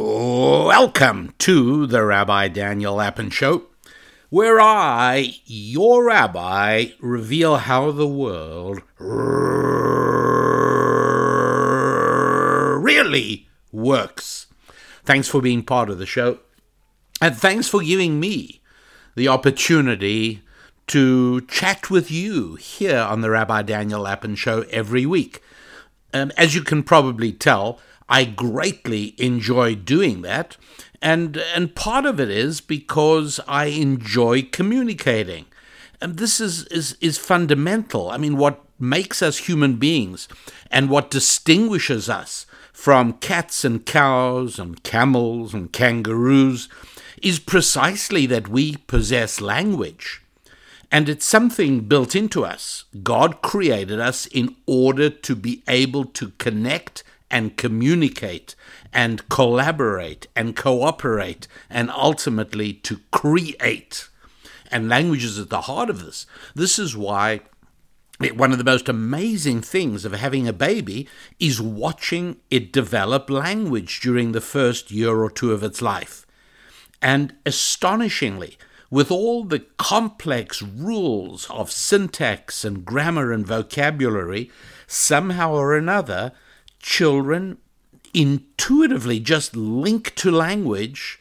Welcome to the Rabbi Daniel Lapin Show, where I, your rabbi, reveal how the world really works. Thanks for being part of the show, and thanks for giving me the opportunity to chat with you here on the Rabbi Daniel Lapin Show every week. Um, as you can probably tell, I greatly enjoy doing that. And, and part of it is because I enjoy communicating. And this is, is, is fundamental. I mean, what makes us human beings and what distinguishes us from cats and cows and camels and kangaroos is precisely that we possess language. And it's something built into us. God created us in order to be able to connect and communicate and collaborate and cooperate and ultimately to create. And language is at the heart of this. This is why one of the most amazing things of having a baby is watching it develop language during the first year or two of its life. And astonishingly, with all the complex rules of syntax and grammar and vocabulary, somehow or another, children intuitively just link to language,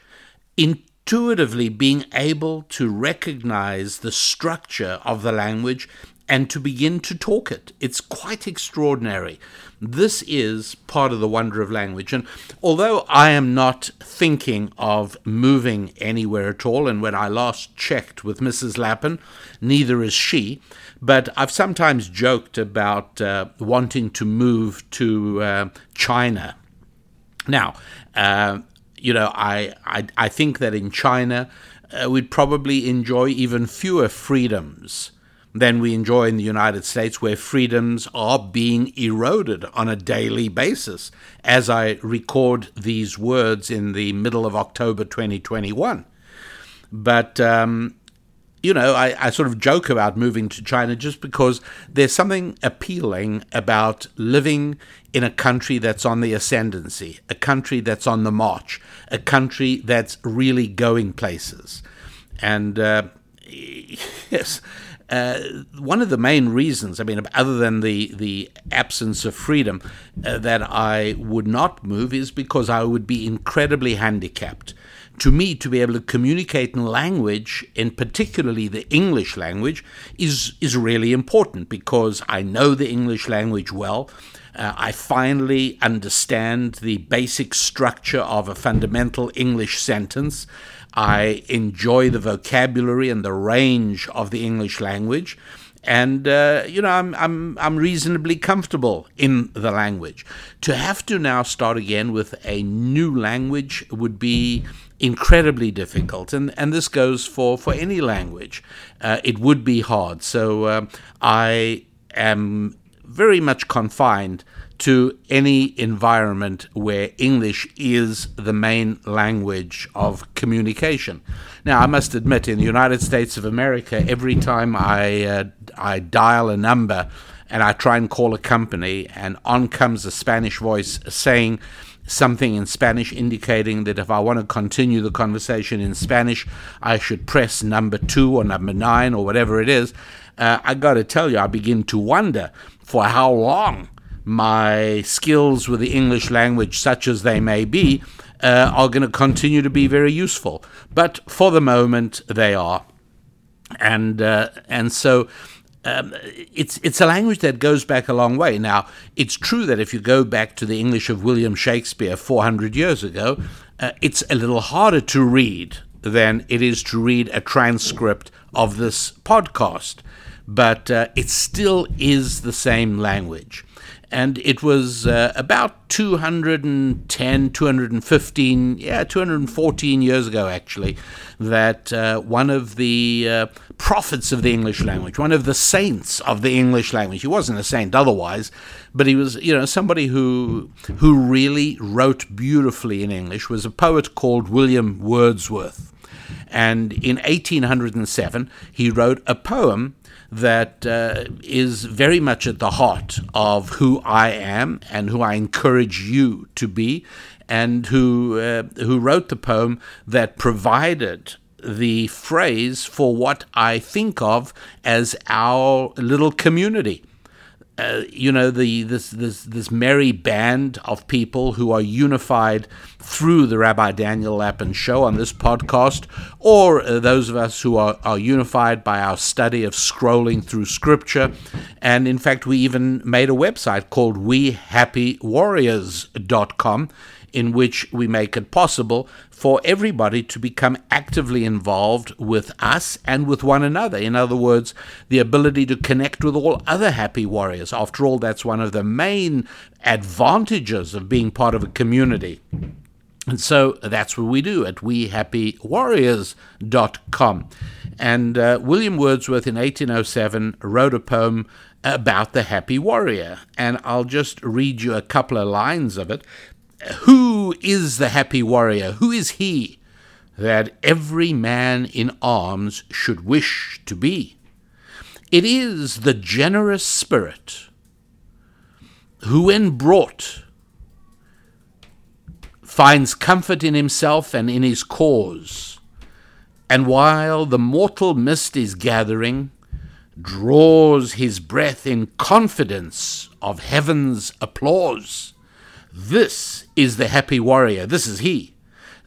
intuitively being able to recognize the structure of the language and to begin to talk it. It's quite extraordinary. This is part of the wonder of language. And although I am not thinking of moving anywhere at all, and when I last checked with Mrs. Lapin, neither is she, but I've sometimes joked about uh, wanting to move to uh, China. Now, uh, you know, I, I, I think that in China, uh, we'd probably enjoy even fewer freedoms than we enjoy in the United States, where freedoms are being eroded on a daily basis, as I record these words in the middle of October 2021. But, um, you know, I, I, sort of joke about moving to China just because there's something appealing about living in a country that's on the ascendancy, a country that's on the march, a country that's really going places. And, uh, yes uh, one of the main reasons, I mean, other than the, the absence of freedom, uh, that I would not move is because I would be incredibly handicapped. To me, to be able to communicate in language, and particularly the English language, is, is really important because I know the English language well. Uh, I finally understand the basic structure of a fundamental English sentence. I enjoy the vocabulary and the range of the English language. And uh, you know, I'm I'm I'm reasonably comfortable in the language. To have to now start again with a new language would be incredibly difficult, and and this goes for for any language. Uh, it would be hard. So uh, I am very much confined to any environment where English is the main language of communication. Now, I must admit, in the United States of America, every time I uh, I dial a number and I try and call a company, and on comes a Spanish voice saying something in Spanish indicating that if I want to continue the conversation in Spanish, I should press number two or number nine or whatever it is. Uh, I got to tell you, I begin to wonder for how long my skills with the English language, such as they may be, uh, are going to continue to be very useful. But for the moment, they are, and uh, and so. Um, it's it's a language that goes back a long way. Now, it's true that if you go back to the English of William Shakespeare 400 years ago, uh, it's a little harder to read than it is to read a transcript of this podcast. But uh, it still is the same language and it was uh, about 210, 215, yeah, 214 years ago, actually, that uh, one of the uh, prophets of the English language, one of the saints of the English language, he wasn't a saint otherwise, but he was, you know, somebody who who really wrote beautifully in English, was a poet called William Wordsworth. And in 1807, he wrote a poem that uh, is very much at the heart of who I am and who I encourage you to be. and who uh, who wrote the poem that provided the phrase for what I think of as our little community. Uh, you know the this this this merry band of people who are unified through the Rabbi Daniel Lapin show on this podcast, or uh, those of us who are, are unified by our study of scrolling through Scripture, and in fact we even made a website called WeHappyWarriors.com in which we make it possible for everybody to become actively involved with us and with one another. In other words, the ability to connect with all other happy warriors. After all, that's one of the main advantages of being part of a community. And so that's what we do at WeHappyWarriors.com. And uh, William Wordsworth in 1807 wrote a poem about the happy warrior. And I'll just read you a couple of lines of it who is the happy warrior? Who is he that every man in arms should wish to be? It is the generous spirit who, when brought, finds comfort in himself and in his cause, and while the mortal mist is gathering, draws his breath in confidence of heaven's applause this is the happy warrior, this is he,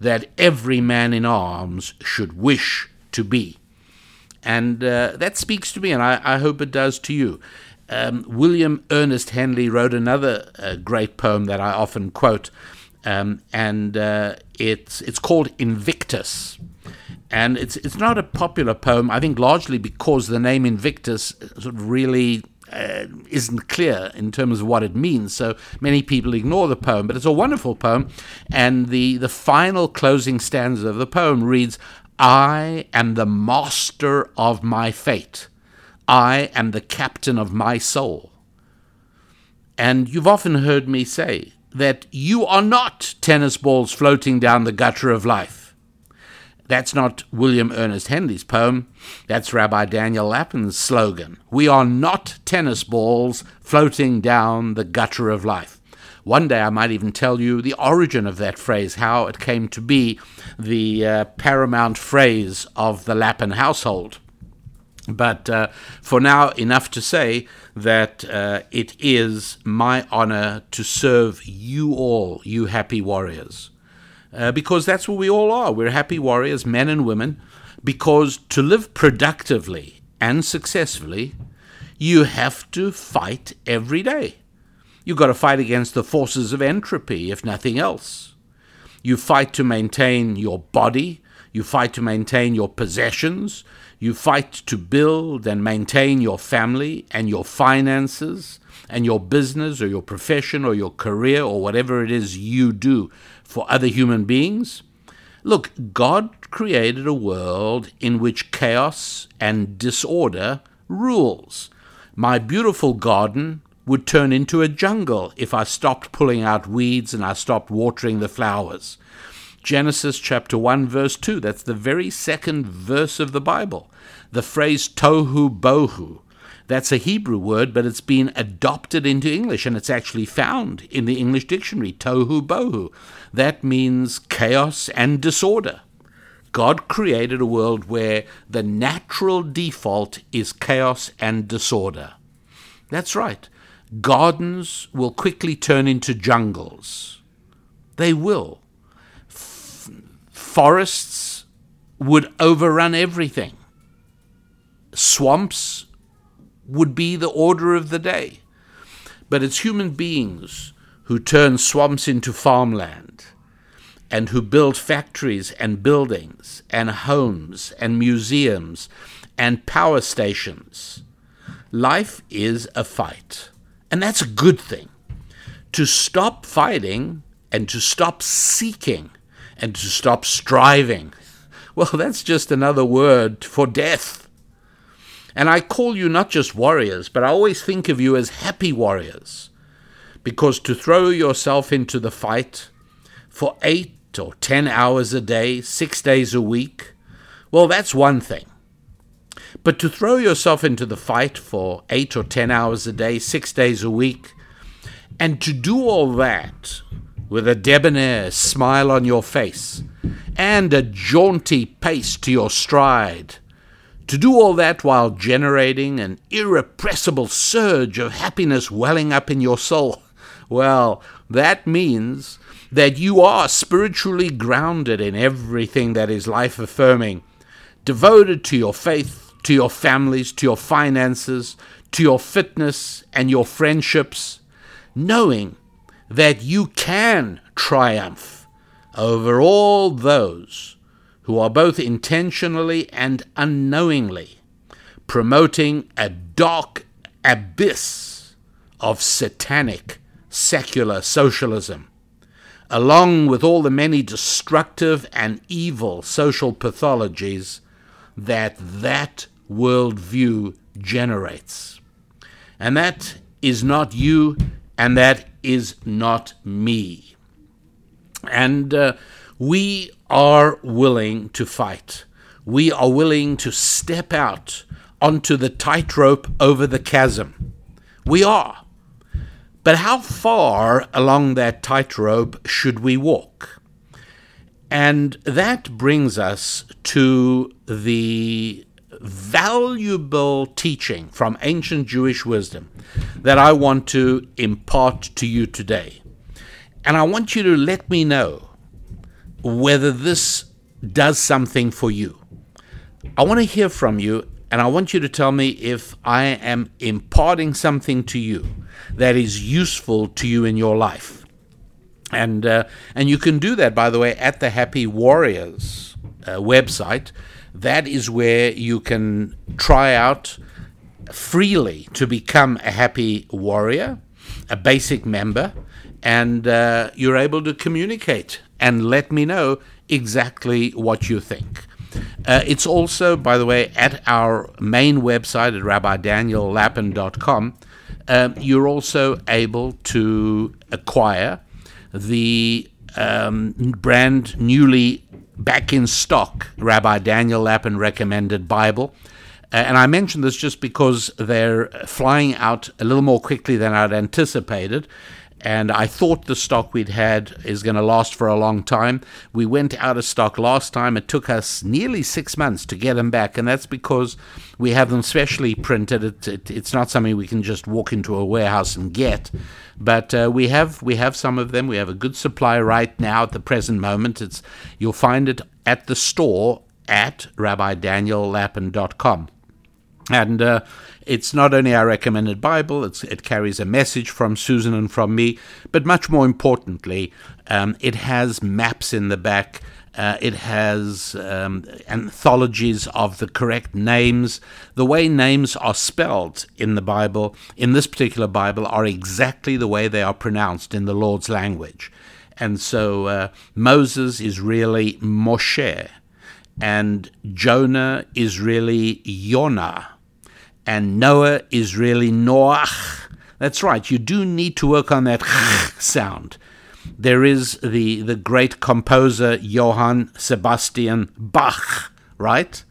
that every man in arms should wish to be. And uh, that speaks to me, and I, I, hope it does to you. Um, William Ernest Henley wrote another uh, great poem that I often quote, um, and uh, it's, it's called Invictus. And it's, it's not a popular poem, I think largely because the name Invictus sort of really uh, isn't clear in terms of what it means. So many people ignore the poem, but it's a wonderful poem. And the, the final closing stanza of the poem reads I am the master of my fate, I am the captain of my soul. And you've often heard me say that you are not tennis balls floating down the gutter of life. That's not William Ernest Henley's poem. That's Rabbi Daniel Lapin's slogan. We are not tennis balls floating down the gutter of life. One day I might even tell you the origin of that phrase, how it came to be the uh, paramount phrase of the Lappin household. But uh, for now, enough to say that uh, it is my honor to serve you all, you happy warriors uh, because that's what we all are. We're happy warriors, men and women, because to live productively and successfully, you have to fight every day. You've got to fight against the forces of entropy, if nothing else. You fight to maintain your body, you fight to maintain your possessions, you fight to build and maintain your family and your finances and your business or your profession or your career or whatever it is you do for other human beings? Look, God created a world in which chaos and disorder rules. My beautiful garden would turn into a jungle if I stopped pulling out weeds and I stopped watering the flowers. Genesis chapter 1 verse 2, that's the very second verse of the Bible. The phrase tohu bohu that's a Hebrew word, but it's been adopted into English, and it's actually found in the English dictionary, tohu bohu. That means chaos and disorder. God created a world where the natural default is chaos and disorder. That's right. Gardens will quickly turn into jungles. They will. F- forests would overrun everything. Swamps would be the order of the day. But it's human beings who turn swamps into farmland and who build factories and buildings and homes and museums and power stations. Life is a fight, and that's a good thing. To stop fighting and to stop seeking and to stop striving, well, that's just another word for death. And I call you not just warriors, but I always think of you as happy warriors. Because to throw yourself into the fight for eight or ten hours a day, six days a week, well, that's one thing. But to throw yourself into the fight for eight or ten hours a day, six days a week, and to do all that with a debonair smile on your face, and a jaunty pace to your stride. To do all that while generating an irrepressible surge of happiness welling up in your soul, well, that means that you are spiritually grounded in everything that is life affirming, devoted to your faith, to your families, to your finances, to your fitness and your friendships, knowing that you can triumph over all those who are both intentionally and unknowingly promoting a dark abyss of satanic secular socialism, along with all the many destructive and evil social pathologies that that worldview generates. And that is not you, and that is not me. And uh, we are willing to fight. We are willing to step out onto the tightrope over the chasm. We are. But how far along that tightrope should we walk? And that brings us to the valuable teaching from ancient Jewish wisdom that I want to impart to you today. And I want you to let me know whether this does something for you. I want to hear from you, and I want you to tell me if I am imparting something to you that is useful to you in your life. And, uh, and you can do that, by the way, at the Happy Warriors uh, website. That is where you can try out freely to become a happy warrior, a basic member, and uh, you're able to communicate and let me know exactly what you think. Uh, it's also, by the way, at our main website at rabbidaniellapin.com. Um, you're also able to acquire the um, brand newly back in stock Rabbi Daniel Lapin recommended Bible. Uh, and I mention this just because they're flying out a little more quickly than I'd anticipated and I thought the stock we'd had is going to last for a long time. We went out of stock last time. It took us nearly six months to get them back, and that's because we have them specially printed. It, it, it's not something we can just walk into a warehouse and get, but uh, we have we have some of them. We have a good supply right now at the present moment. It's you'll find it at the store at rabbidaniellapin.com. And uh, it's not only our recommended Bible, it carries a message from Susan and from me, but much more importantly, um, it has maps in the back. Uh, it has um, anthologies of the correct names. The way names are spelled in the Bible, in this particular Bible, are exactly the way they are pronounced in the Lord's language. And so uh, Moses is really Moshe, and Jonah is really Yonah and Noah is really Noach. That's right, you do need to work on that sound. There is the, the great composer Johann Sebastian Bach, right?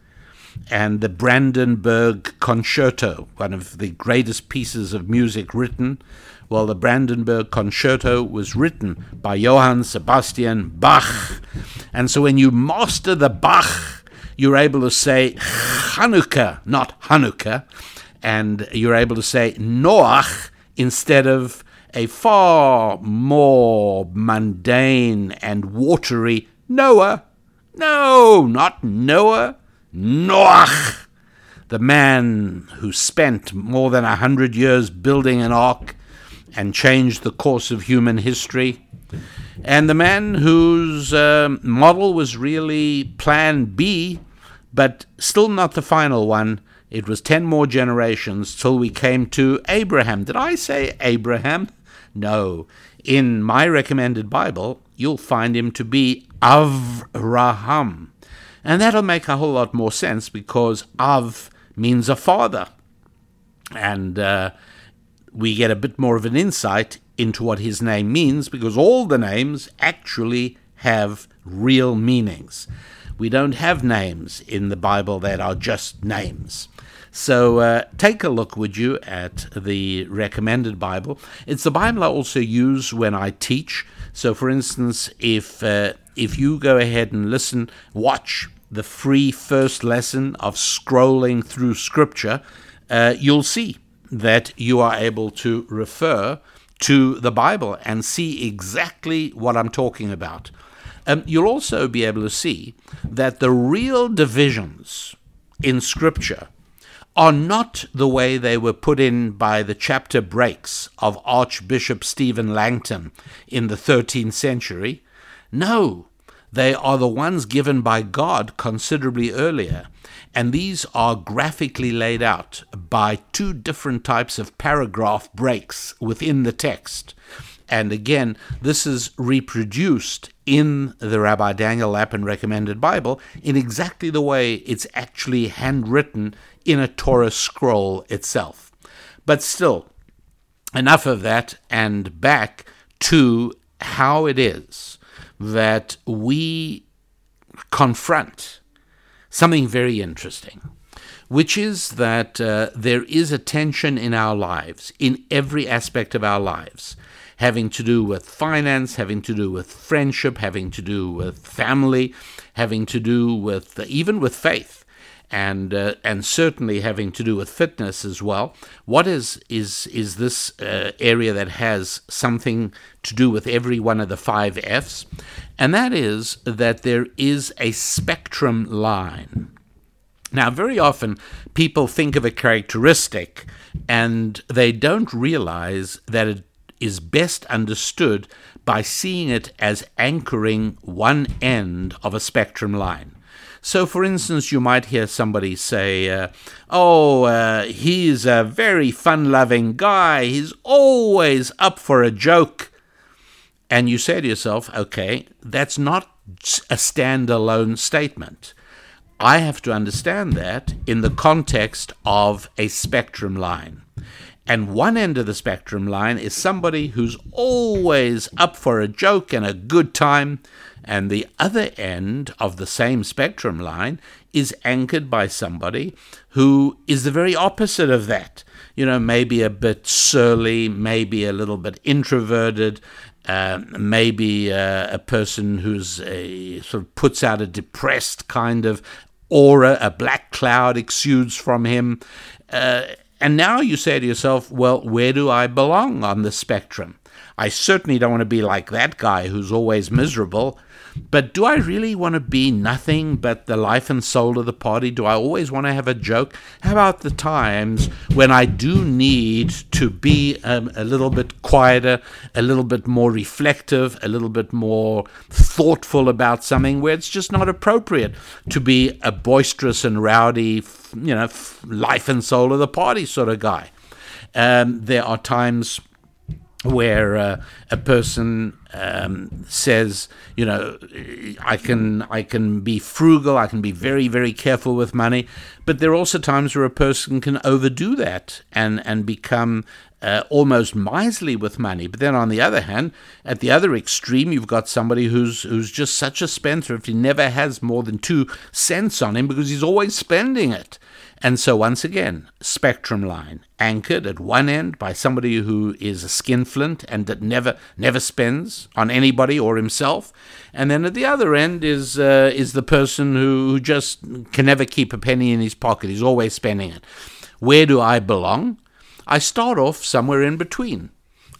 And the Brandenburg Concerto, one of the greatest pieces of music written. Well, the Brandenburg Concerto was written by Johann Sebastian Bach. And so when you master the Bach, you're able to say Hanukkah, not Hanukkah, and you're able to say Noach instead of a far more mundane and watery Noah. No, not Noah, Noach, the man who spent more than a hundred years building an ark and changed the course of human history and the man whose uh, model was really Plan B but still not the final one. It was 10 more generations till we came to Abraham. Did I say Abraham? No. In my recommended Bible, you'll find him to be Avraham. And that'll make a whole lot more sense because Av means a father. And uh, we get a bit more of an insight into what his name means because all the names actually have real meanings. We don't have names in the Bible that are just names. So uh, take a look, would you, at the recommended Bible. It's the Bible I also use when I teach. So, for instance, if uh, if you go ahead and listen, watch the free first lesson of scrolling through Scripture, uh, you'll see that you are able to refer to the Bible and see exactly what I'm talking about. Um, you'll also be able to see that the real divisions in Scripture are not the way they were put in by the chapter breaks of Archbishop Stephen Langton in the 13th century. No, they are the ones given by God considerably earlier, and these are graphically laid out by two different types of paragraph breaks within the text. And again, this is reproduced in the Rabbi Daniel Lapin recommended Bible in exactly the way it's actually handwritten in a Torah scroll itself. But still, enough of that and back to how it is that we confront something very interesting, which is that uh, there is a tension in our lives, in every aspect of our lives, having to do with finance, having to do with friendship, having to do with family, having to do with even with faith and uh, and certainly having to do with fitness as well. What is is is this uh, area that has something to do with every one of the five Fs, and that is that there is a spectrum line. Now, very often people think of a characteristic and they don't realize that it is best understood by seeing it as anchoring one end of a spectrum line. So, for instance, you might hear somebody say, uh, Oh, uh, he's a very fun loving guy. He's always up for a joke. And you say to yourself, Okay, that's not a standalone statement. I have to understand that in the context of a spectrum line. And one end of the spectrum line is somebody who's always up for a joke and a good time, and the other end of the same spectrum line is anchored by somebody who is the very opposite of that. You know, maybe a bit surly, maybe a little bit introverted, uh, maybe uh, a person who's a, sort of puts out a depressed kind of aura, a black cloud exudes from him. Uh, and now you say to yourself, well, where do I belong on the spectrum? I certainly don't want to be like that guy who's always miserable. But do I really want to be nothing but the life and soul of the party? Do I always want to have a joke? How about the times when I do need to be um, a little bit quieter, a little bit more reflective, a little bit more thoughtful about something where it's just not appropriate to be a boisterous and rowdy, you know, life and soul of the party sort of guy? Um, there are times where uh, a person um, says, you know, I can I can be frugal, I can be very very careful with money, but there are also times where a person can overdo that and and become uh, almost miserly with money. But then on the other hand, at the other extreme, you've got somebody who's who's just such a spendthrift. He never has more than two cents on him because he's always spending it. And so, once again, spectrum line anchored at one end by somebody who is a skinflint and that never never spends on anybody or himself, and then at the other end is uh, is the person who, just can never keep a penny in his pocket. He's always spending it. Where do I belong? I start off somewhere in between.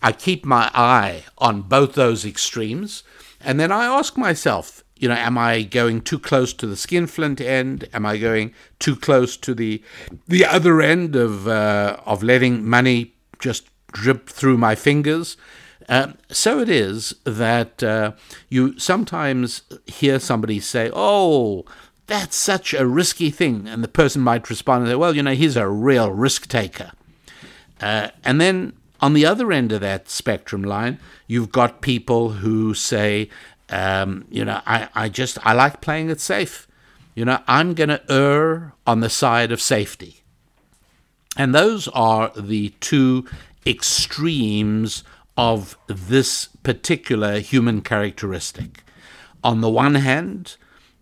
I keep my eye on both those extremes, and then I ask myself, you know, am I going too close to the skinflint end? Am I going too close to the the other end of uh, of letting money just drip through my fingers? Uh, so it is that uh, you sometimes hear somebody say, "Oh, that's such a risky thing," and the person might respond and say, "Well, you know, he's a real risk taker." Uh, and then on the other end of that spectrum line, you've got people who say, um, you know, I, I just, I like playing it safe. You know, I'm going to err on the side of safety. And those are the two extremes of this particular human characteristic. On the one hand,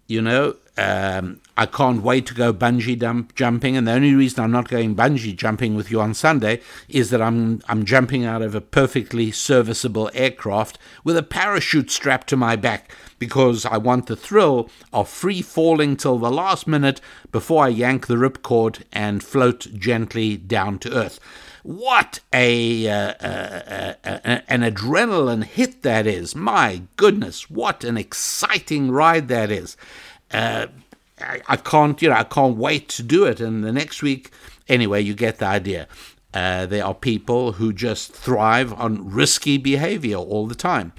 you know, um, I can't wait to go bungee dump, jumping, and the only reason I'm not going bungee jumping with you on Sunday is that I'm I'm jumping out of a perfectly serviceable aircraft with a parachute strapped to my back because I want the thrill of free falling till the last minute before I yank the ripcord and float gently down to earth. What a, uh, uh, uh, an adrenaline hit that is! My goodness, what an exciting ride that is! Uh, I, I, can't, you know, I can't wait to do it. And the next week, anyway, you get the idea. Uh, there are people who just thrive on risky behavior all the time.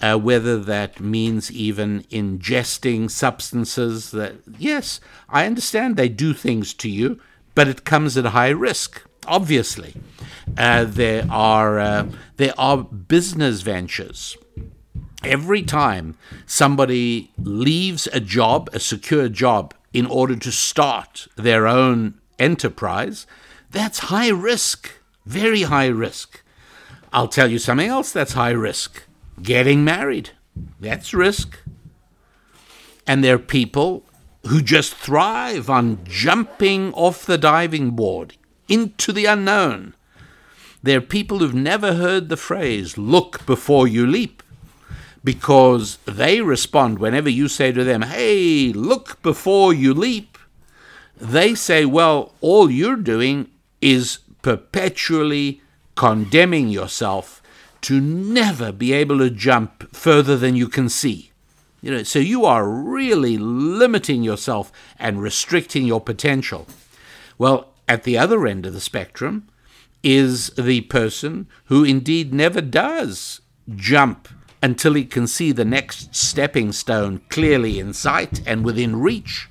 Uh, whether that means even ingesting substances that, yes, I understand they do things to you, but it comes at high risk, obviously. Uh, there, are, uh, there are business ventures every time somebody leaves a job, a secure job, in order to start their own enterprise, that's high risk, very high risk. I'll tell you something else that's high risk getting married. That's risk. And there are people who just thrive on jumping off the diving board into the unknown. There are people who've never heard the phrase, look before you leap because they respond whenever you say to them, Hey, look before you leap. They say, Well, all you're doing is perpetually condemning yourself to never be able to jump further than you can see. You know, so you are really limiting yourself and restricting your potential. Well, at the other end of the spectrum is the person who indeed never does jump until he can see the next stepping stone clearly in sight and within reach.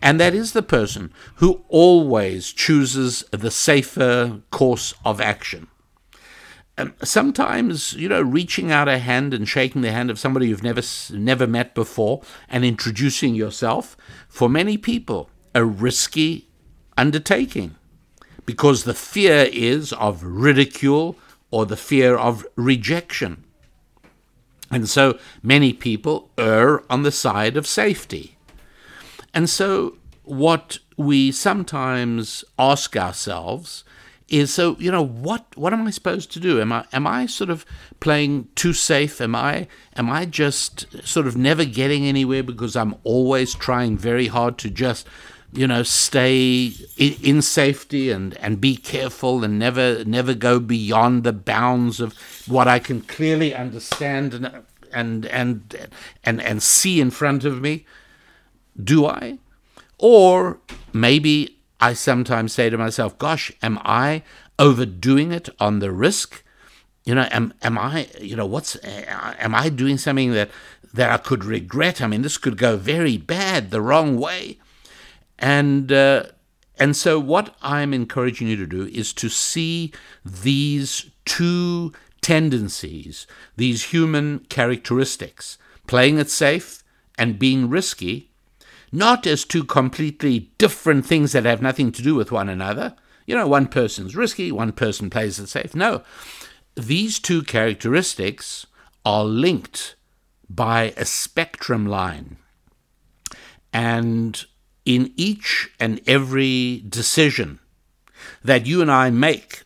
And that is the person who always chooses the safer course of action. Um, sometimes, you know, reaching out a hand and shaking the hand of somebody you've never never met before and introducing yourself, for many people, a risky undertaking, because the fear is of ridicule or the fear of rejection. And so many people err on the side of safety. And so what we sometimes ask ourselves is so you know what what am I supposed to do? Am I am I sort of playing too safe? Am I am I just sort of never getting anywhere because I'm always trying very hard to just you know stay in safety and and be careful and never never go beyond the bounds of what I can clearly understand and and and and and see in front of me. Do I? Or maybe I sometimes say to myself gosh am I overdoing it on the risk? You know am am I you know what's am I doing something that that I could regret? I mean this could go very bad the wrong way and uh, and so what I'm encouraging you to do is to see these two tendencies, these human characteristics, playing it safe and being risky, not as two completely different things that have nothing to do with one another. You know, one person's risky, one person plays it safe. No, these two characteristics are linked by a spectrum line. And in each and every decision that you and I make,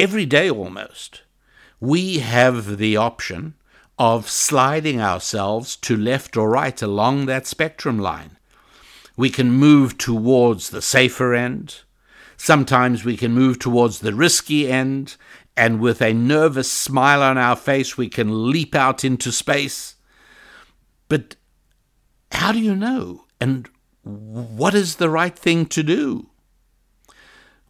every day almost, we have the option of sliding ourselves to left or right along that spectrum line. We can move towards the safer end. Sometimes we can move towards the risky end, and with a nervous smile on our face, we can leap out into space. But how do you know? And what is the right thing to do?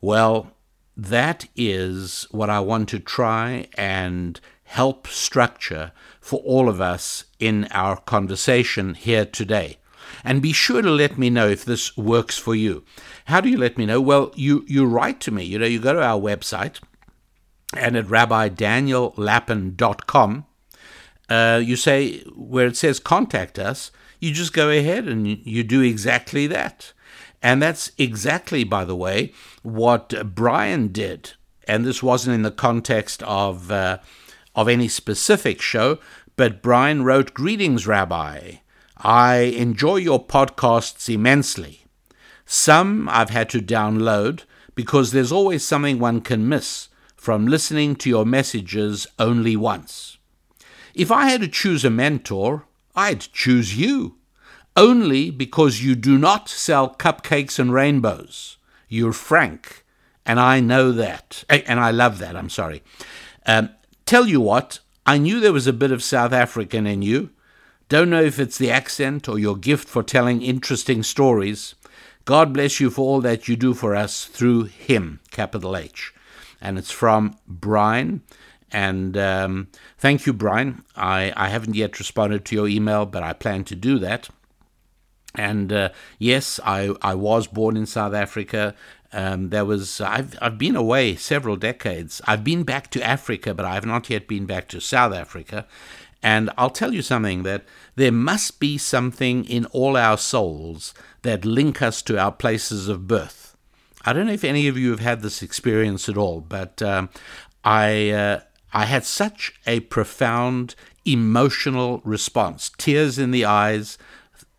Well, that is what I want to try and help structure for all of us in our conversation here today. And be sure to let me know if this works for you. How do you let me know? Well, you, you write to me. You know, you go to our website and at rabbidaniellapin.com, uh, you say where it says contact us, you just go ahead and you do exactly that. And that's exactly, by the way, what Brian did. And this wasn't in the context of, uh, of any specific show, but Brian wrote Greetings, Rabbi. I enjoy your podcasts immensely. Some I've had to download because there's always something one can miss from listening to your messages only once. If I had to choose a mentor, I'd choose you, only because you do not sell cupcakes and rainbows. You're frank, and I know that, and I love that. I'm sorry. Um, tell you what, I knew there was a bit of South African in you. Don't know if it's the accent or your gift for telling interesting stories. God bless you for all that you do for us through Him, capital H. And it's from Brian. And um, thank you, Brian. I, I haven't yet responded to your email, but I plan to do that. And uh, yes, I, I was born in South Africa. Um, there was I've I've been away several decades. I've been back to Africa, but I have not yet been back to South Africa. And I'll tell you something that there must be something in all our souls that link us to our places of birth. I don't know if any of you have had this experience at all, but um, I uh, I had such a profound emotional response, tears in the eyes,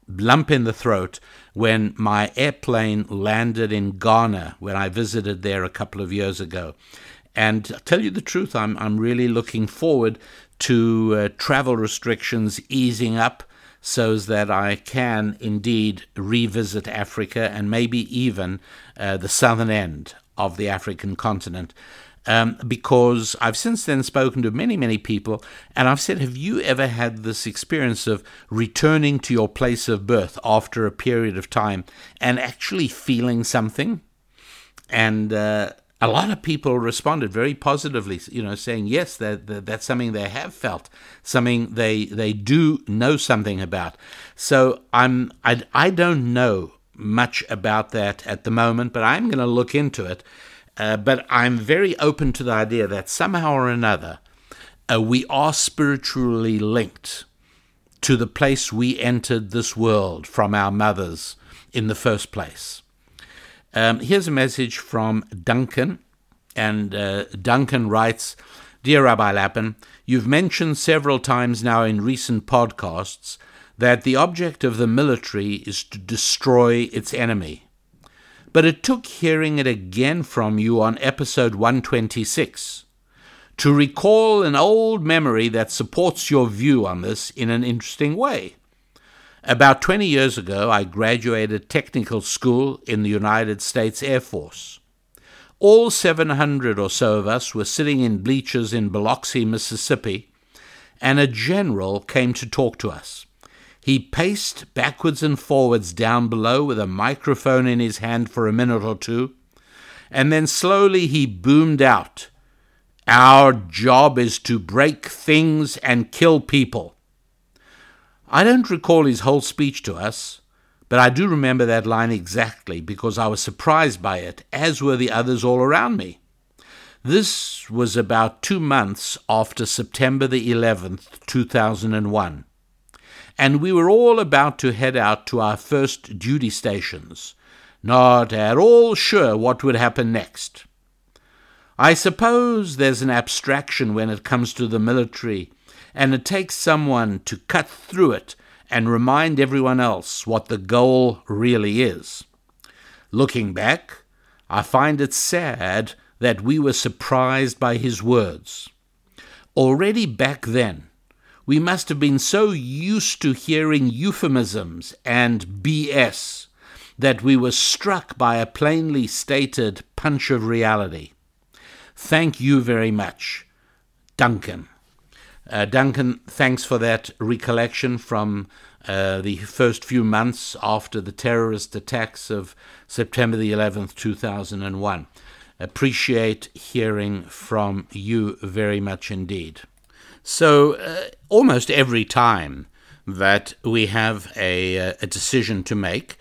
lump in the throat when my airplane landed in Ghana when I visited there a couple of years ago. And to tell you the truth, I'm I'm really looking forward to uh, travel restrictions easing up so that I can indeed revisit Africa and maybe even uh, the southern end of the African continent um, because I've since then spoken to many, many people, and I've said, Have you ever had this experience of returning to your place of birth after a period of time and actually feeling something? And uh, a lot of people responded very positively, you know, saying yes, that, that, that's something they have felt, something they they do know something about. So I'm I, I don't know much about that at the moment, but I'm going to look into it uh, but I'm very open to the idea that somehow or another uh, we are spiritually linked to the place we entered this world from our mothers in the first place. Um, here's a message from Duncan, and uh, Duncan writes Dear Rabbi Lapin, you've mentioned several times now in recent podcasts that the object of the military is to destroy its enemy but it took hearing it again from you on episode 126 to recall an old memory that supports your view on this in an interesting way. About 20 years ago, I graduated technical school in the United States Air Force. All 700 or so of us were sitting in bleachers in Biloxi, Mississippi, and a general came to talk to us. He paced backwards and forwards down below with a microphone in his hand for a minute or two, and then slowly he boomed out Our job is to break things and kill people. I don't recall his whole speech to us, but I do remember that line exactly because I was surprised by it, as were the others all around me. This was about two months after September the 11th, 2001 and we were all about to head out to our first duty stations, not at all sure what would happen next. I suppose there's an abstraction when it comes to the military, and it takes someone to cut through it and remind everyone else what the goal really is. Looking back, I find it sad that we were surprised by his words. Already back then, we must have been so used to hearing euphemisms and BS that we were struck by a plainly stated punch of reality. Thank you very much, Duncan. Uh, Duncan, thanks for that recollection from uh, the first few months after the terrorist attacks of September the 11th, 2001. Appreciate hearing from you very much indeed. So, uh, almost every time that we have a, uh, a decision to make,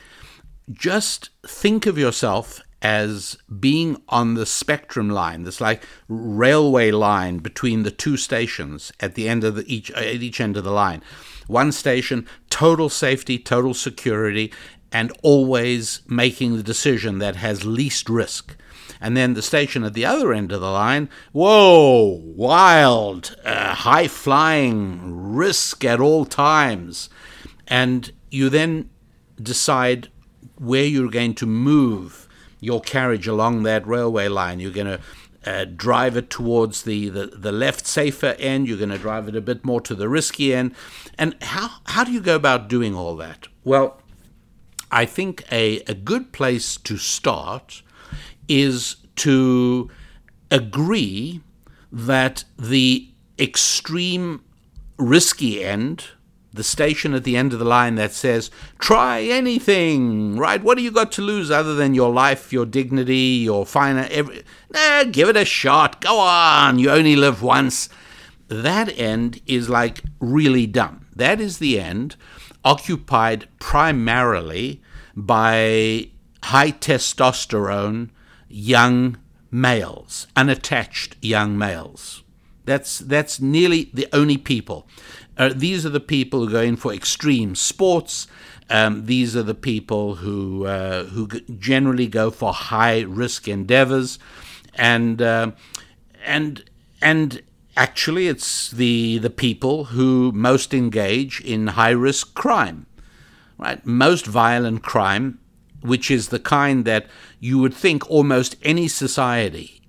just think of yourself as being on the spectrum line, this like railway line between the two stations at the end of the each at each end of the line. One station, total safety, total security, and always making the decision that has least risk and then the station at the other end of the line, whoa, wild, uh, high flying, risk at all times. and you then decide where you're going to move your carriage along that railway line. You're going to uh, drive it towards the, the, the left safer end. You're going to drive it a bit more to the risky end. And how, how do you go about doing all that? Well, I think a, a good place to start is to agree that the extreme risky end the station at the end of the line that says, try anything, right? What do you got to lose other than your life, your dignity, your finance? Every, nah, give it a shot. Go on. You only live once. That end is like really dumb. That is the end occupied primarily by high testosterone young males, unattached young males. That's that's nearly the only people. Uh, these are the people who go in for extreme sports. Um, these are the people who uh, who generally go for high risk endeavors, and uh, and and actually, it's the the people who most engage in high risk crime, right? Most violent crime, which is the kind that you would think almost any society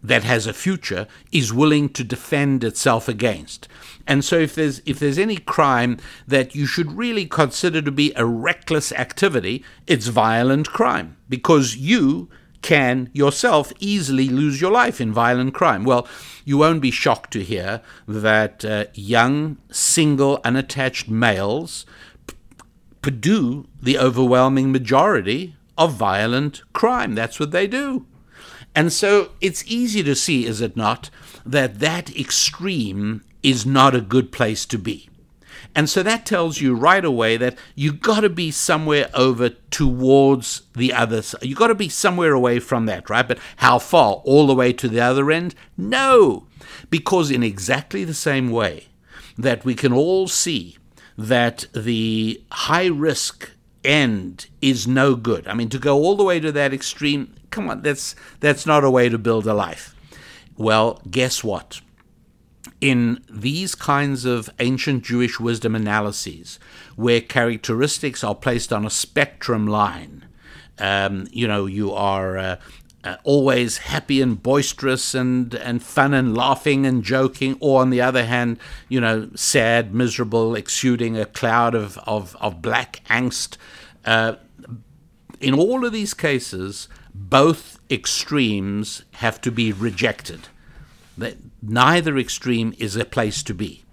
that has a future is willing to defend itself against. And so if there's if there's any crime that you should really consider to be a reckless activity, it's violent crime because you can yourself easily lose your life in violent crime. Well, you won't be shocked to hear that uh, young, single, unattached males p- do the overwhelming majority of violent crime. That's what they do. And so it's easy to see, is it not, that that extreme is not a good place to be. And so that tells you right away that you've got to be somewhere over towards the other side. You've got to be somewhere away from that, right? But how far? All the way to the other end? No. Because in exactly the same way that we can all see that the high risk end is no good. I mean, to go all the way to that extreme, come on, that's that's not a way to build a life. Well, guess what? In these kinds of ancient Jewish wisdom analyses, where characteristics are placed on a spectrum line, um, you know, you are uh, uh, always happy and boisterous and, and fun and laughing and joking, or on the other hand, you know, sad, miserable, exuding a cloud of, of, of black angst. Uh, in all of these cases, both extremes have to be rejected. That neither extreme is a place to be.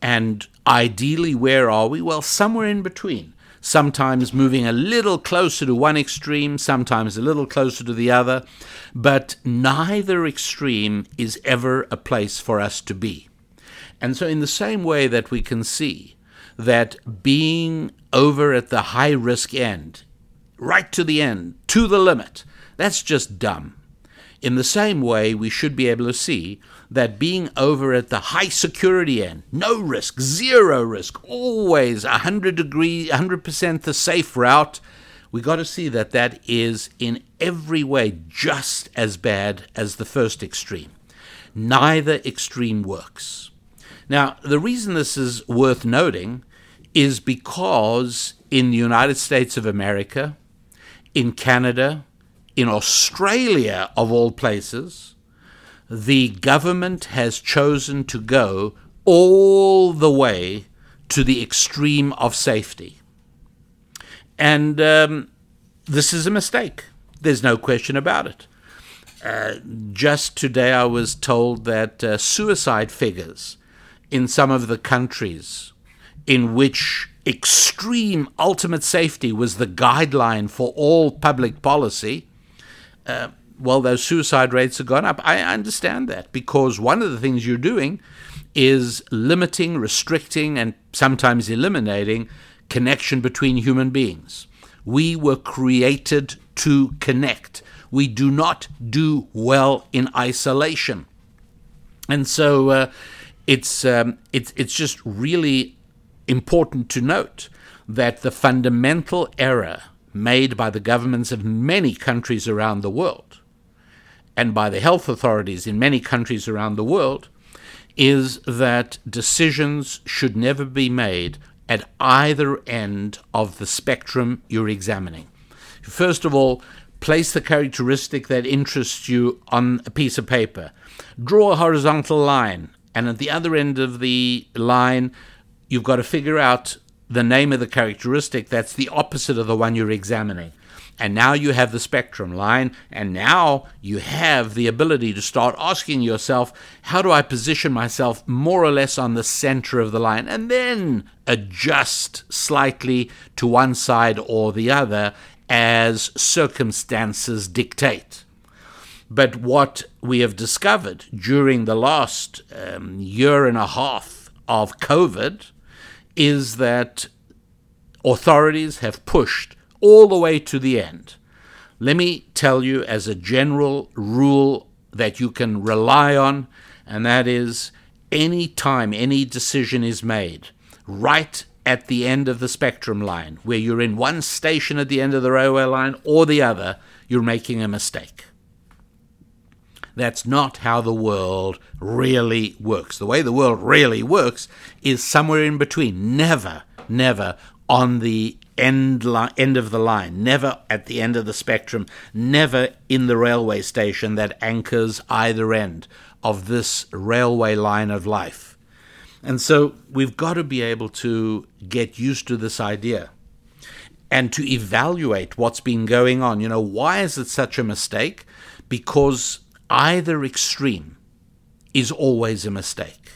And ideally, where are we? Well, somewhere in between. Sometimes moving a little closer to one extreme, sometimes a little closer to the other, but neither extreme is ever a place for us to be. And so, in the same way that we can see that being over at the high risk end, right to the end, to the limit, that's just dumb. In the same way, we should be able to see that being over at the high security end, no risk, zero risk, always 100 degree, 100% the safe route, we got to see that that is in every way just as bad as the first extreme. Neither extreme works. Now, the reason this is worth noting is because in the United States of America, in Canada, in Australia, of all places, the government has chosen to go all the way to the extreme of safety. And um, this is a mistake. There's no question about it. Uh, just today, I was told that uh, suicide figures in some of the countries in which extreme ultimate safety was the guideline for all public policy uh, well, those suicide rates have gone up. I understand that because one of the things you're doing is limiting, restricting, and sometimes eliminating connection between human beings. We were created to connect. We do not do well in isolation. And so uh, it's, um, it's, it's just really important to note that the fundamental error made by the governments of many countries around the world and by the health authorities in many countries around the world is that decisions should never be made at either end of the spectrum you're examining. First of all, place the characteristic that interests you on a piece of paper. Draw a horizontal line, and at the other end of the line, you've got to figure out the name of the characteristic that's the opposite of the one you're examining. And now you have the spectrum line, and now you have the ability to start asking yourself, how do I position myself more or less on the center of the line? And then adjust slightly to one side or the other as circumstances dictate. But what we have discovered during the last um, year and a half of COVID is that authorities have pushed all the way to the end. Let me tell you as a general rule that you can rely on, and that is any time any decision is made, right at the end of the spectrum line, where you're in one station at the end of the railway line or the other, you're making a mistake. That's not how the world really works. The way the world really works is somewhere in between. Never, never on the end li- end of the line, never at the end of the spectrum, never in the railway station that anchors either end of this railway line of life. And so we've got to be able to get used to this idea and to evaluate what's been going on. You know, why is it such a mistake? Because either extreme is always a mistake.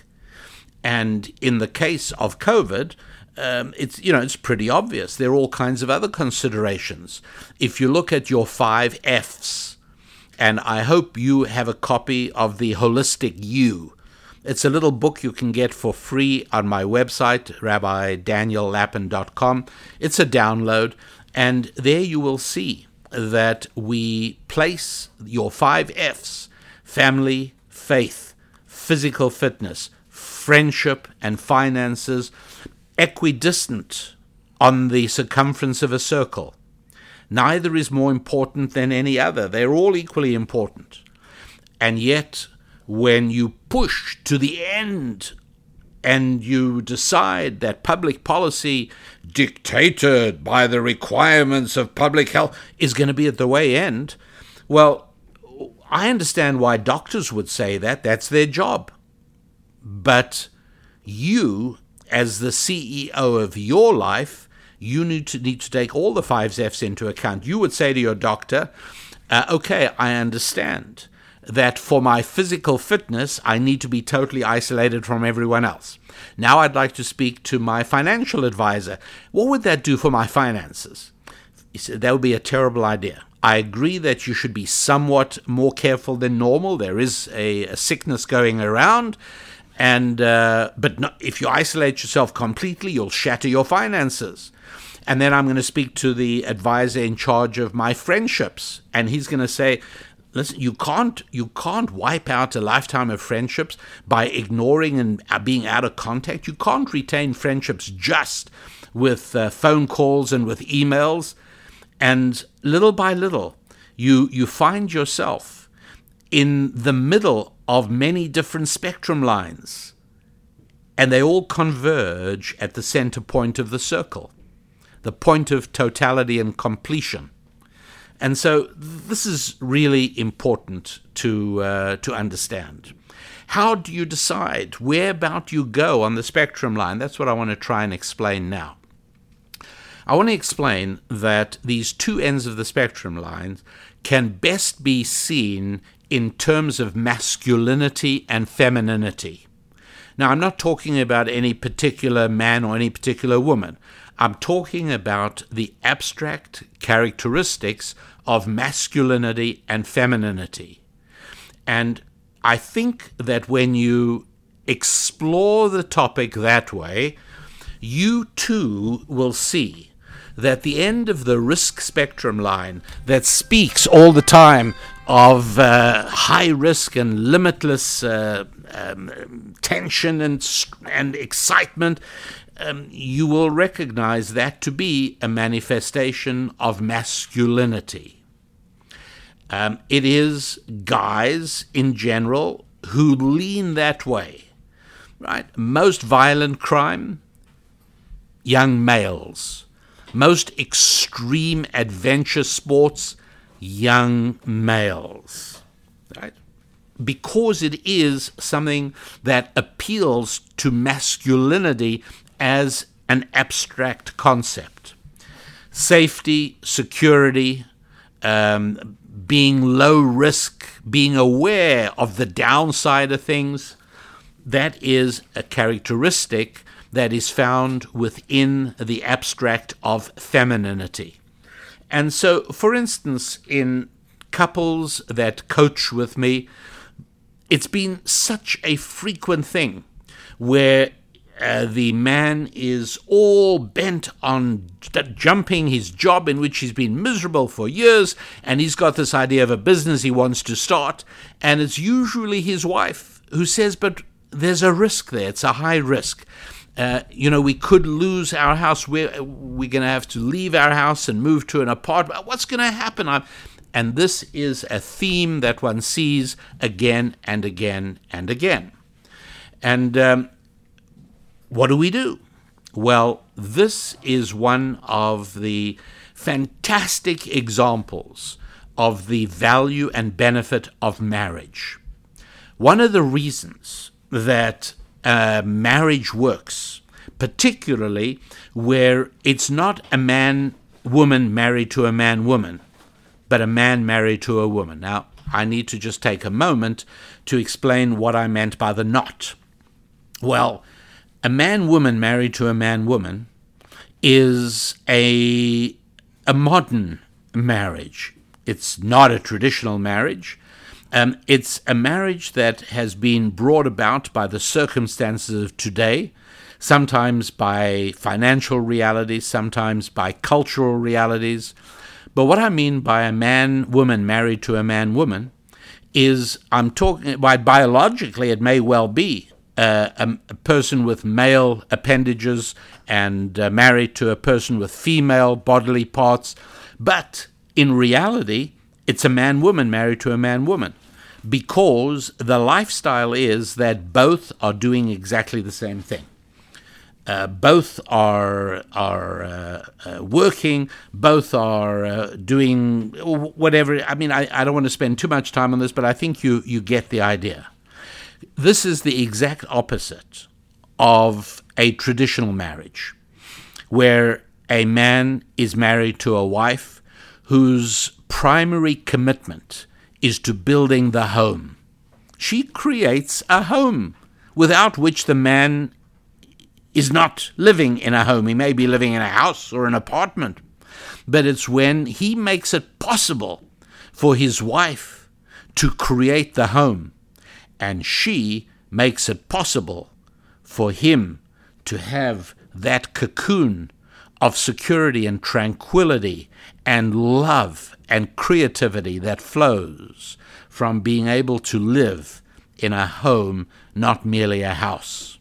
And in the case of COVID, um, it's you know it's pretty obvious. There are all kinds of other considerations. If you look at your five Fs, and I hope you have a copy of the Holistic You. It's a little book you can get for free on my website, rabbidaniellapin.com. It's a download, and there you will see that we place your five Fs family, faith, physical fitness, friendship, and finances equidistant on the circumference of a circle. Neither is more important than any other. They're all equally important. And yet, when you push to the end and you decide that public policy dictated by the requirements of public health is going to be at the way end, well, I understand why doctors would say that. That's their job. But you as the CEO of your life, you need to need to take all the five F's into account. You would say to your doctor, uh, "Okay, I understand that for my physical fitness, I need to be totally isolated from everyone else. Now, I'd like to speak to my financial advisor. What would that do for my finances?" He said, "That would be a terrible idea." I agree that you should be somewhat more careful than normal. There is a, a sickness going around, and uh, but not, if you isolate yourself completely, you'll shatter your finances. And then I'm going to speak to the advisor in charge of my friendships, and he's going to say, "Listen, you can't you can't wipe out a lifetime of friendships by ignoring and uh, being out of contact. You can't retain friendships just with uh, phone calls and with emails." And little by little, you you find yourself in the middle of many different spectrum lines, and they all converge at the center point of the circle, the point of totality and completion. And so this is really important to, uh, to understand. How do you decide where about you go on the spectrum line? That's what I want to try and explain now. I want to explain that these two ends of the spectrum lines can best be seen in terms of masculinity and femininity. Now, I'm not talking about any particular man or any particular woman. I'm talking about the abstract characteristics of masculinity and femininity. And I think that when you explore the topic that way, you too will see that the end of the risk spectrum line that speaks all the time of uh, high risk and limitless uh, um, tension and, and excitement, um, you will recognize that to be a manifestation of masculinity. Um, it is guys in general who lean that way, right? Most violent crime young males. Most extreme adventure sports, young males. Right? Because it is something that appeals to masculinity as an abstract concept. Safety, security, um, being low risk, being aware of the downside of things, that is a characteristic that is found within the abstract of femininity. And so, for instance, in couples that coach with me, it's been such a frequent thing where uh, the man is all bent on jumping his job in which he's been miserable for years, and he's got this idea of a business he wants to start, and it's usually his wife who says, But there's a risk there, it's a high risk. Uh, you know, we could lose our house. We're, we're going to have to leave our house and move to an apartment. What's going to happen? I'm, and this is a theme that one sees again and again and again. And um, what do we do? Well, this is one of the fantastic examples of the value and benefit of marriage. One of the reasons that uh, marriage works, particularly where it's not a man woman married to a man woman, but a man married to a woman. Now, I need to just take a moment to explain what I meant by the not. Well, a man woman married to a man woman is a a modern marriage. It's not a traditional marriage. Um, it's a marriage that has been brought about by the circumstances of today, sometimes by financial realities, sometimes by cultural realities. But what I mean by a man woman married to a man woman is I'm talking by biologically, it may well be uh, a, a, person with male appendages and uh, married to a person with female bodily parts. But in reality, it's a man woman married to a man woman because the lifestyle is that both are doing exactly the same thing. Uh, both are are uh, uh, working. Both are uh, doing whatever. I mean, I, I don't want to spend too much time on this, but I think you you get the idea. This is the exact opposite of a traditional marriage, where a man is married to a wife whose primary commitment is to building the home. She creates a home without which the man is not living in a home. He may be living in a house or an apartment, but it's when he makes it possible for his wife to create the home and she makes it possible for him to have that cocoon of security and tranquility and love and creativity that flows from being able to live in a home, not merely a house.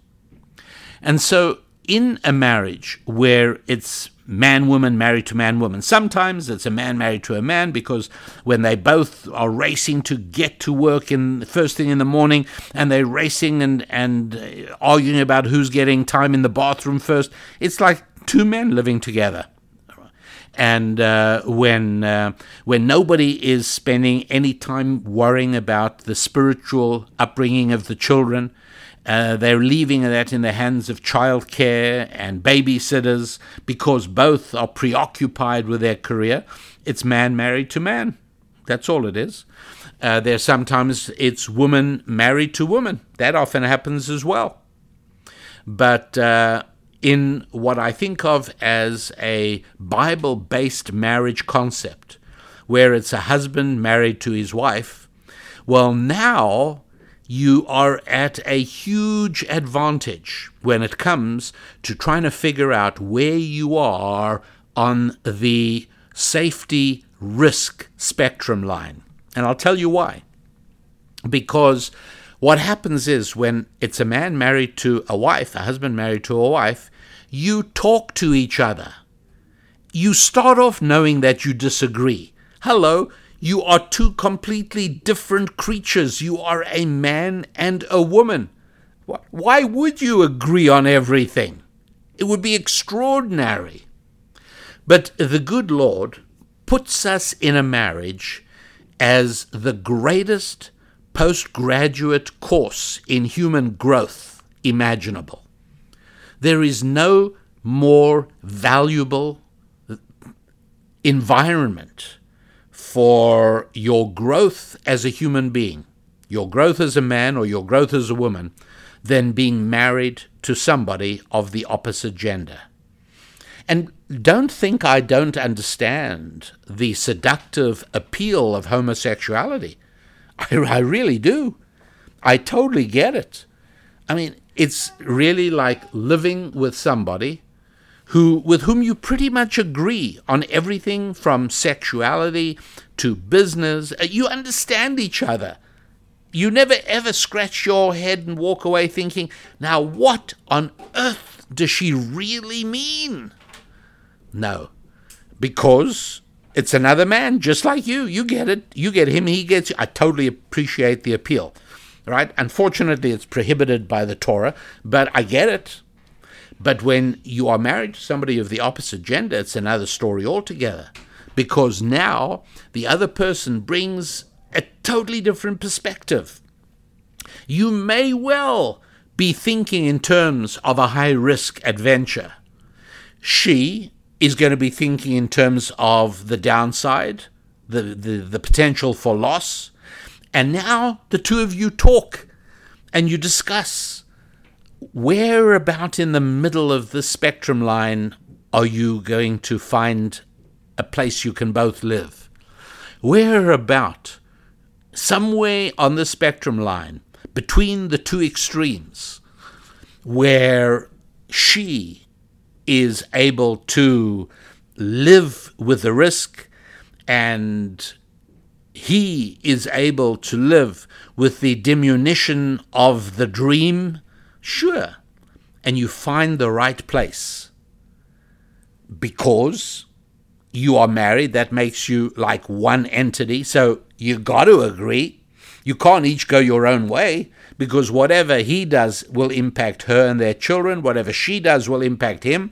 And so, in a marriage where it's man woman married to man woman. Sometimes it's a man married to a man because when they both are racing to get to work in the first thing in the morning and they're racing and and arguing about who's getting time in the bathroom first, it's like two men living together. And uh, when uh, when nobody is spending any time worrying about the spiritual upbringing of the children, uh, they're leaving that in the hands of childcare and babysitters because both are preoccupied with their career. It's man married to man. That's all it is. Uh, there's sometimes it's woman married to woman. That often happens as well. But uh, in what I think of as a Bible based marriage concept, where it's a husband married to his wife, well, now you are at a huge advantage when it comes to trying to figure out where you are on the safety risk spectrum line. And I'll tell you why. Because what happens is when it's a man married to a wife, a husband married to a wife, you talk to each other. You start off knowing that you disagree. Hello, you are two completely different creatures. You are a man and a woman. Why would you agree on everything? It would be extraordinary. But the good Lord puts us in a marriage as the greatest postgraduate course in human growth imaginable. There is no more valuable environment for your growth as a human being, your growth as a man or your growth as a woman, than being married to somebody of the opposite gender. And don't think I don't understand the seductive appeal of homosexuality. I, I really do. I totally get it. I mean, it's really like living with somebody who with whom you pretty much agree on everything from sexuality to business. Uh, you understand each other. You never ever scratch your head and walk away thinking, now what on earth does she really mean? No, because it's another man just like you. You get it. You get him. He gets you. I totally appreciate the appeal, right? Unfortunately, it's prohibited by the Torah, but I get it. But when you are married to somebody of the opposite gender, it's another story altogether. Because now the other person brings a totally different perspective. You may well be thinking in terms of a high risk adventure. She is going to be thinking in terms of the downside, the, the, the potential for loss. And now the two of you talk and you discuss where about in the middle of the spectrum line are you going to find a place you can both live? Where about, somewhere on the spectrum line, between the two extremes, where she is able to live with the risk and he is able to live with the diminution of the dream, sure, and you find the right place because you are married, that makes you like one entity. So you got to agree. You can't each go your own way because whatever he does will impact her and their children, whatever she does will impact him.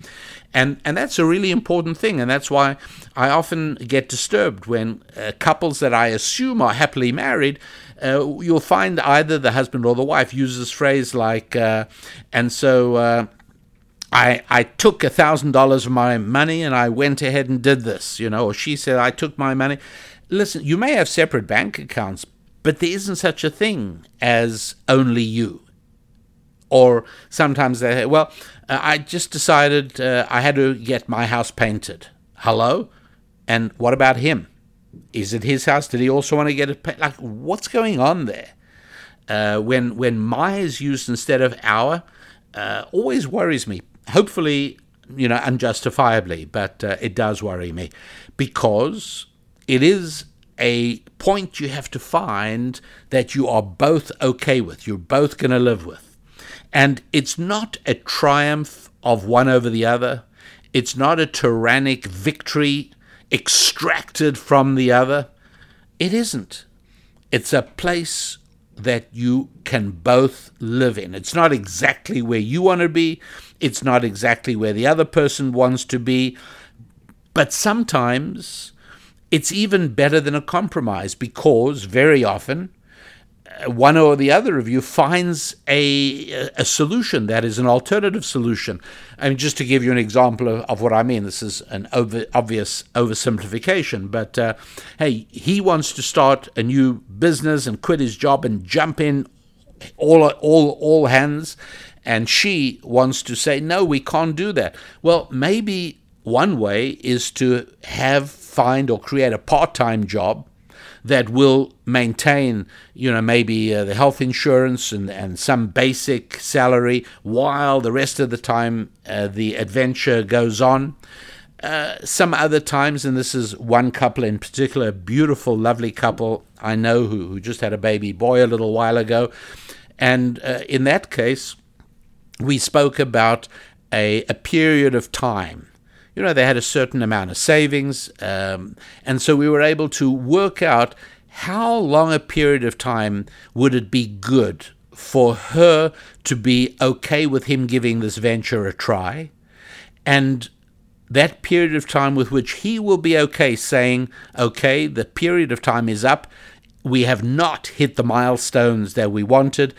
And, and that's a really important thing. And that's why I often get disturbed when uh, couples that I assume are happily married, uh, you'll find either the husband or the wife uses phrase like, uh, and so uh, I, I took a thousand dollars of my money and I went ahead and did this, you know, or she said I took my money. Listen, you may have separate bank accounts, but there isn't such a thing as only you. Or sometimes they well, uh, I just decided uh, I had to get my house painted. Hello? And what about him? Is it his house? Did he also want to get it painted? Like, what's going on there? Uh, when when my is used instead of our, uh, always worries me. Hopefully, you know, unjustifiably, but uh, it does worry me because it is a point you have to find that you are both okay with, you're both going to live with. And it's not a triumph of one over the other, it's not a tyrannic victory extracted from the other. It isn't. It's a place that you can both live in. It's not exactly where you want to be, it's not exactly where the other person wants to be, but sometimes it's even better than a compromise because very often one or the other of you finds a, a solution that is an alternative solution. I mean, just to give you an example of, of what I mean, this is an over, obvious oversimplification, but uh, hey, he wants to start a new business and quit his job and jump in all, all, all hands, and she wants to say, no, we can't do that. Well, maybe one way is to have find or create a part-time job that will maintain, you know, maybe uh, the health insurance and, and some basic salary while the rest of the time uh, the adventure goes on. Uh, some other times, and this is one couple in particular, a beautiful, lovely couple I know who, who just had a baby boy a little while ago. And uh, in that case, we spoke about a, a period of time you know, they had a certain amount of savings. Um, and so we were able to work out how long a period of time would it be good for her to be okay with him giving this venture a try. And that period of time with which he will be okay saying, okay, the period of time is up. We have not hit the milestones that we wanted.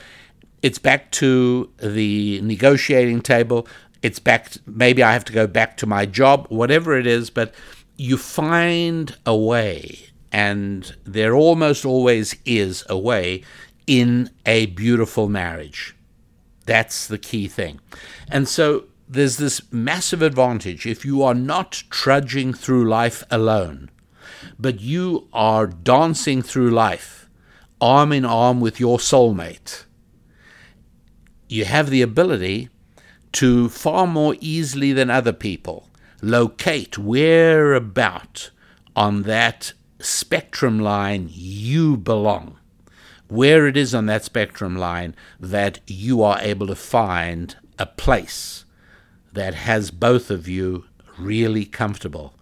It's back to the negotiating table. It's back, to, maybe I have to go back to my job, whatever it is, but you find a way, and there almost always is a way in a beautiful marriage. That's the key thing. And so there's this massive advantage if you are not trudging through life alone, but you are dancing through life arm in arm with your soulmate. You have the ability to far more easily than other people locate where about on that spectrum line you belong where it is on that spectrum line that you are able to find a place that has both of you really comfortable.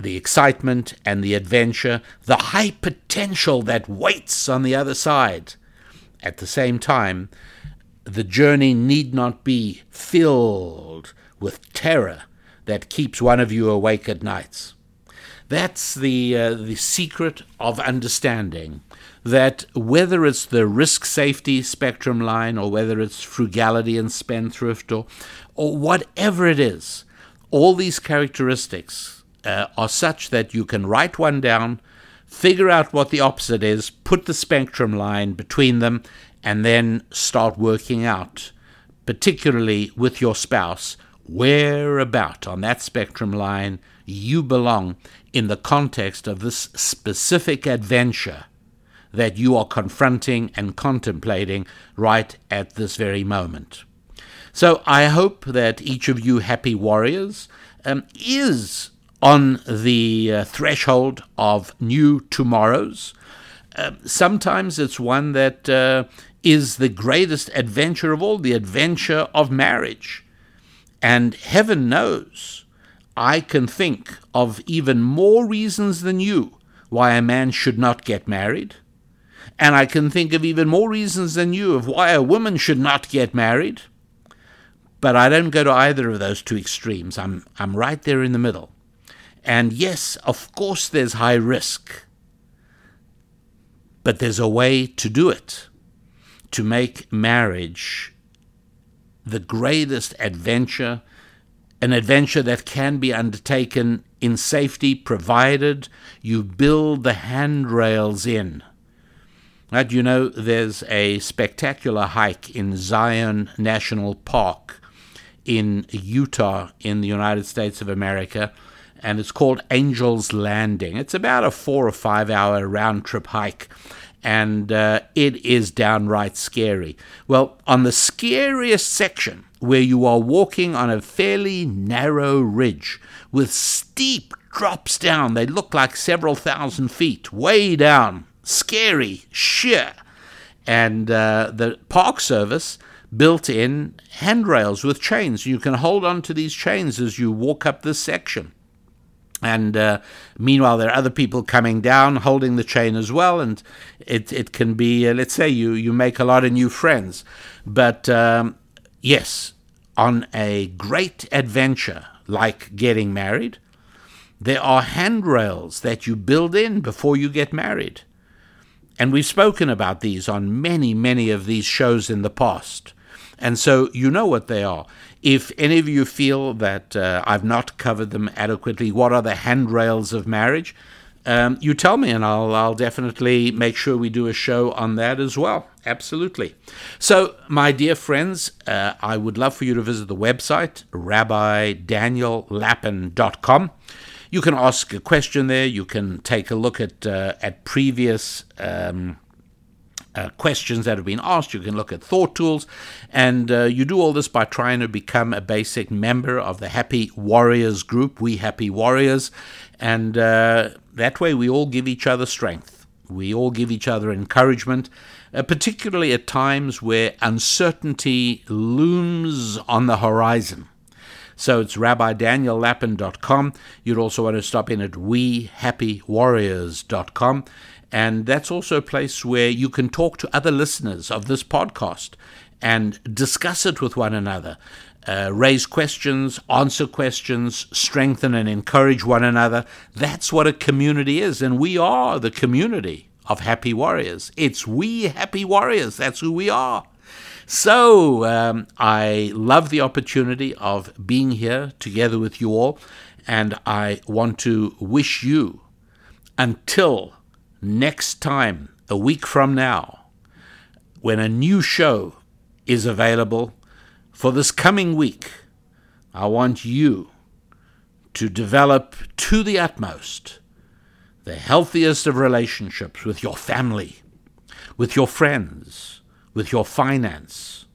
The excitement and the adventure, the high potential that waits on the other side. At the same time, the journey need not be filled with terror that keeps one of you awake at nights. That's the, uh, the secret of understanding that whether it's the risk safety spectrum line or whether it's frugality and spendthrift or, or whatever it is, all these characteristics uh, are such that you can write one down, figure out what the opposite is, put the spectrum line between them, and then start working out, particularly with your spouse, where about on that spectrum line you belong in the context of this specific adventure that you are confronting and contemplating right at this very moment. So I hope that each of you happy warriors um, is on the uh, threshold of new tomorrows. Uh, sometimes it's one that uh, is the greatest adventure of all, the adventure of marriage. And heaven knows, I can think of even more reasons than you why a man should not get married. And I can think of even more reasons than you of why a woman should not get married. But I don't go to either of those two extremes. I'm, I'm right there in the middle. And yes, of course, there's high risk. But there's a way to do it to make marriage the greatest adventure, an adventure that can be undertaken in safety, provided you build the handrails in Right, you know, there's a spectacular hike in Zion National Park in Utah in the United States of America, and it's called Angel's Landing. It's about a four or five hour round trip hike, and uh, it is downright scary. Well, on the scariest section, where you are walking on a fairly narrow ridge with steep drops down, they look like several thousand feet way down scary, sheer. And uh, the Park Service built in handrails with chains. You can hold on to these chains as you walk up this section. And uh, meanwhile, there are other people coming down holding the chain as well. And it, it can be, uh, let's say, you, you make a lot of new friends. But um, yes, on a great adventure like getting married, there are handrails that you build in before you get married. And we've spoken about these on many, many of these shows in the past. And so you know what they are. If any of you feel that uh, I've not covered them adequately, what are the handrails of marriage? Um, you tell me, and I'll, I'll definitely make sure we do a show on that as well. Absolutely. So, my dear friends, uh, I would love for you to visit the website, rabbidaniellapin.com. You can ask a question there. You can take a look at uh, at previous. Um, uh, questions that have been asked. You can look at thought tools, and uh, you do all this by trying to become a basic member of the Happy Warriors group, We Happy Warriors, and uh, that way we all give each other strength. We all give each other encouragement, uh, particularly at times where uncertainty looms on the horizon. So it's rabbidaniellapin.com. You'd also want to stop in at wehappywarriors.com. And that's also a place where you can talk to other listeners of this podcast and discuss it with one another. uh, raise questions, answer questions, strengthen and encourage one another. That's what a community is, and we are the community of happy warriors. It's we happy warriors. That's who we are. So um, I love the opportunity of being here together with you all, and I want to wish you until next time, a week from now, when a new show is available for this coming week, I want you to develop to the utmost the healthiest of relationships with your family, with your friends, with your finance,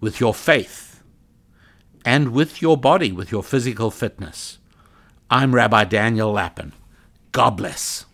with your faith, and with your body, with your physical fitness. I'm Rabbi Daniel Lapin. God bless.